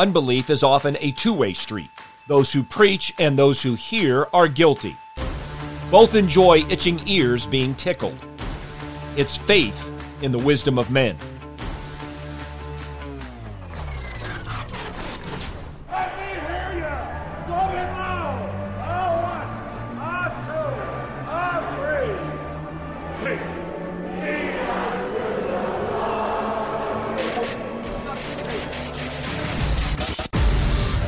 Unbelief is often a two way street. Those who preach and those who hear are guilty. Both enjoy itching ears being tickled. It's faith in the wisdom of men.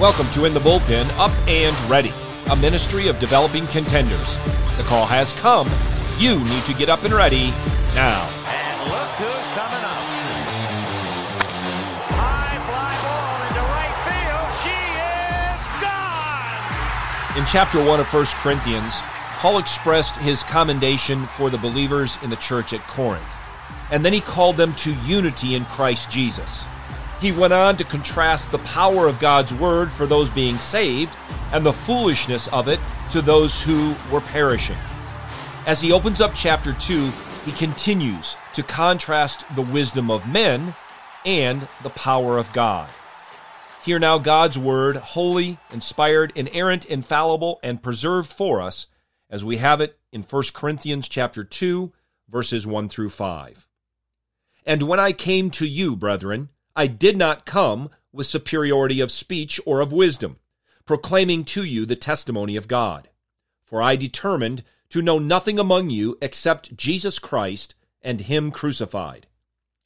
Welcome to In the Bullpen Up and Ready, a ministry of developing contenders. The call has come. You need to get up and ready now. And look who's coming up. High fly ball into right field. She is gone. In chapter 1 of 1 Corinthians, Paul expressed his commendation for the believers in the church at Corinth, and then he called them to unity in Christ Jesus. He went on to contrast the power of God's word for those being saved and the foolishness of it to those who were perishing. As he opens up chapter 2, he continues to contrast the wisdom of men and the power of God. Hear now God's word, holy, inspired, inerrant, infallible, and preserved for us, as we have it in 1 Corinthians chapter 2, verses 1 through 5. And when I came to you, brethren, I did not come with superiority of speech or of wisdom, proclaiming to you the testimony of God. For I determined to know nothing among you except Jesus Christ and Him crucified.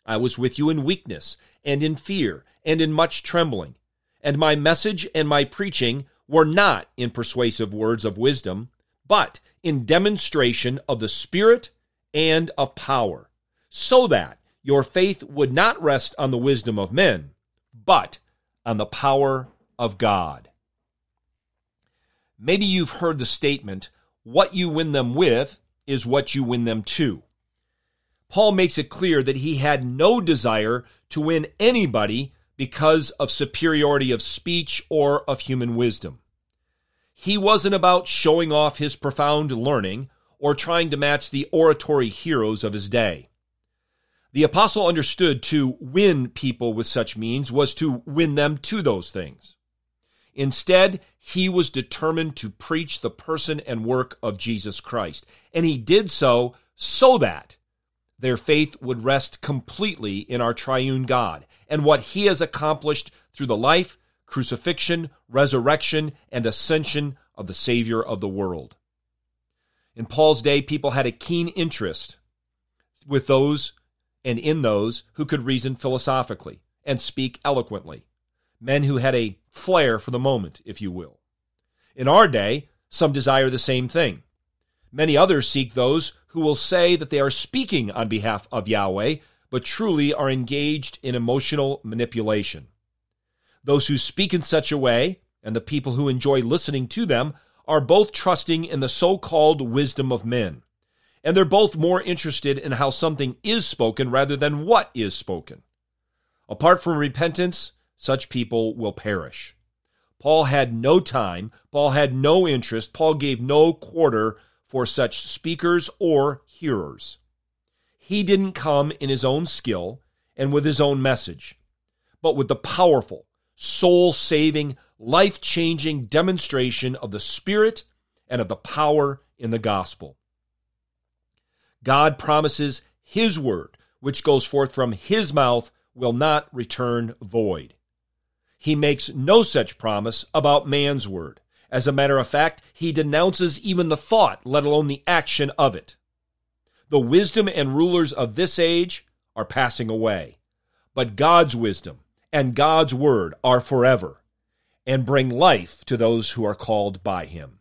I was with you in weakness, and in fear, and in much trembling. And my message and my preaching were not in persuasive words of wisdom, but in demonstration of the Spirit and of power, so that your faith would not rest on the wisdom of men, but on the power of God. Maybe you've heard the statement, what you win them with is what you win them to. Paul makes it clear that he had no desire to win anybody because of superiority of speech or of human wisdom. He wasn't about showing off his profound learning or trying to match the oratory heroes of his day. The apostle understood to win people with such means was to win them to those things. Instead, he was determined to preach the person and work of Jesus Christ, and he did so so that their faith would rest completely in our triune God and what he has accomplished through the life, crucifixion, resurrection, and ascension of the Savior of the world. In Paul's day, people had a keen interest with those and in those who could reason philosophically and speak eloquently, men who had a flair for the moment, if you will. In our day, some desire the same thing. Many others seek those who will say that they are speaking on behalf of Yahweh, but truly are engaged in emotional manipulation. Those who speak in such a way, and the people who enjoy listening to them, are both trusting in the so called wisdom of men and they're both more interested in how something is spoken rather than what is spoken. Apart from repentance, such people will perish. Paul had no time, Paul had no interest, Paul gave no quarter for such speakers or hearers. He didn't come in his own skill and with his own message, but with the powerful, soul saving, life changing demonstration of the Spirit and of the power in the gospel. God promises His word, which goes forth from His mouth, will not return void. He makes no such promise about man's word. As a matter of fact, he denounces even the thought, let alone the action of it. The wisdom and rulers of this age are passing away, but God's wisdom and God's word are forever and bring life to those who are called by him.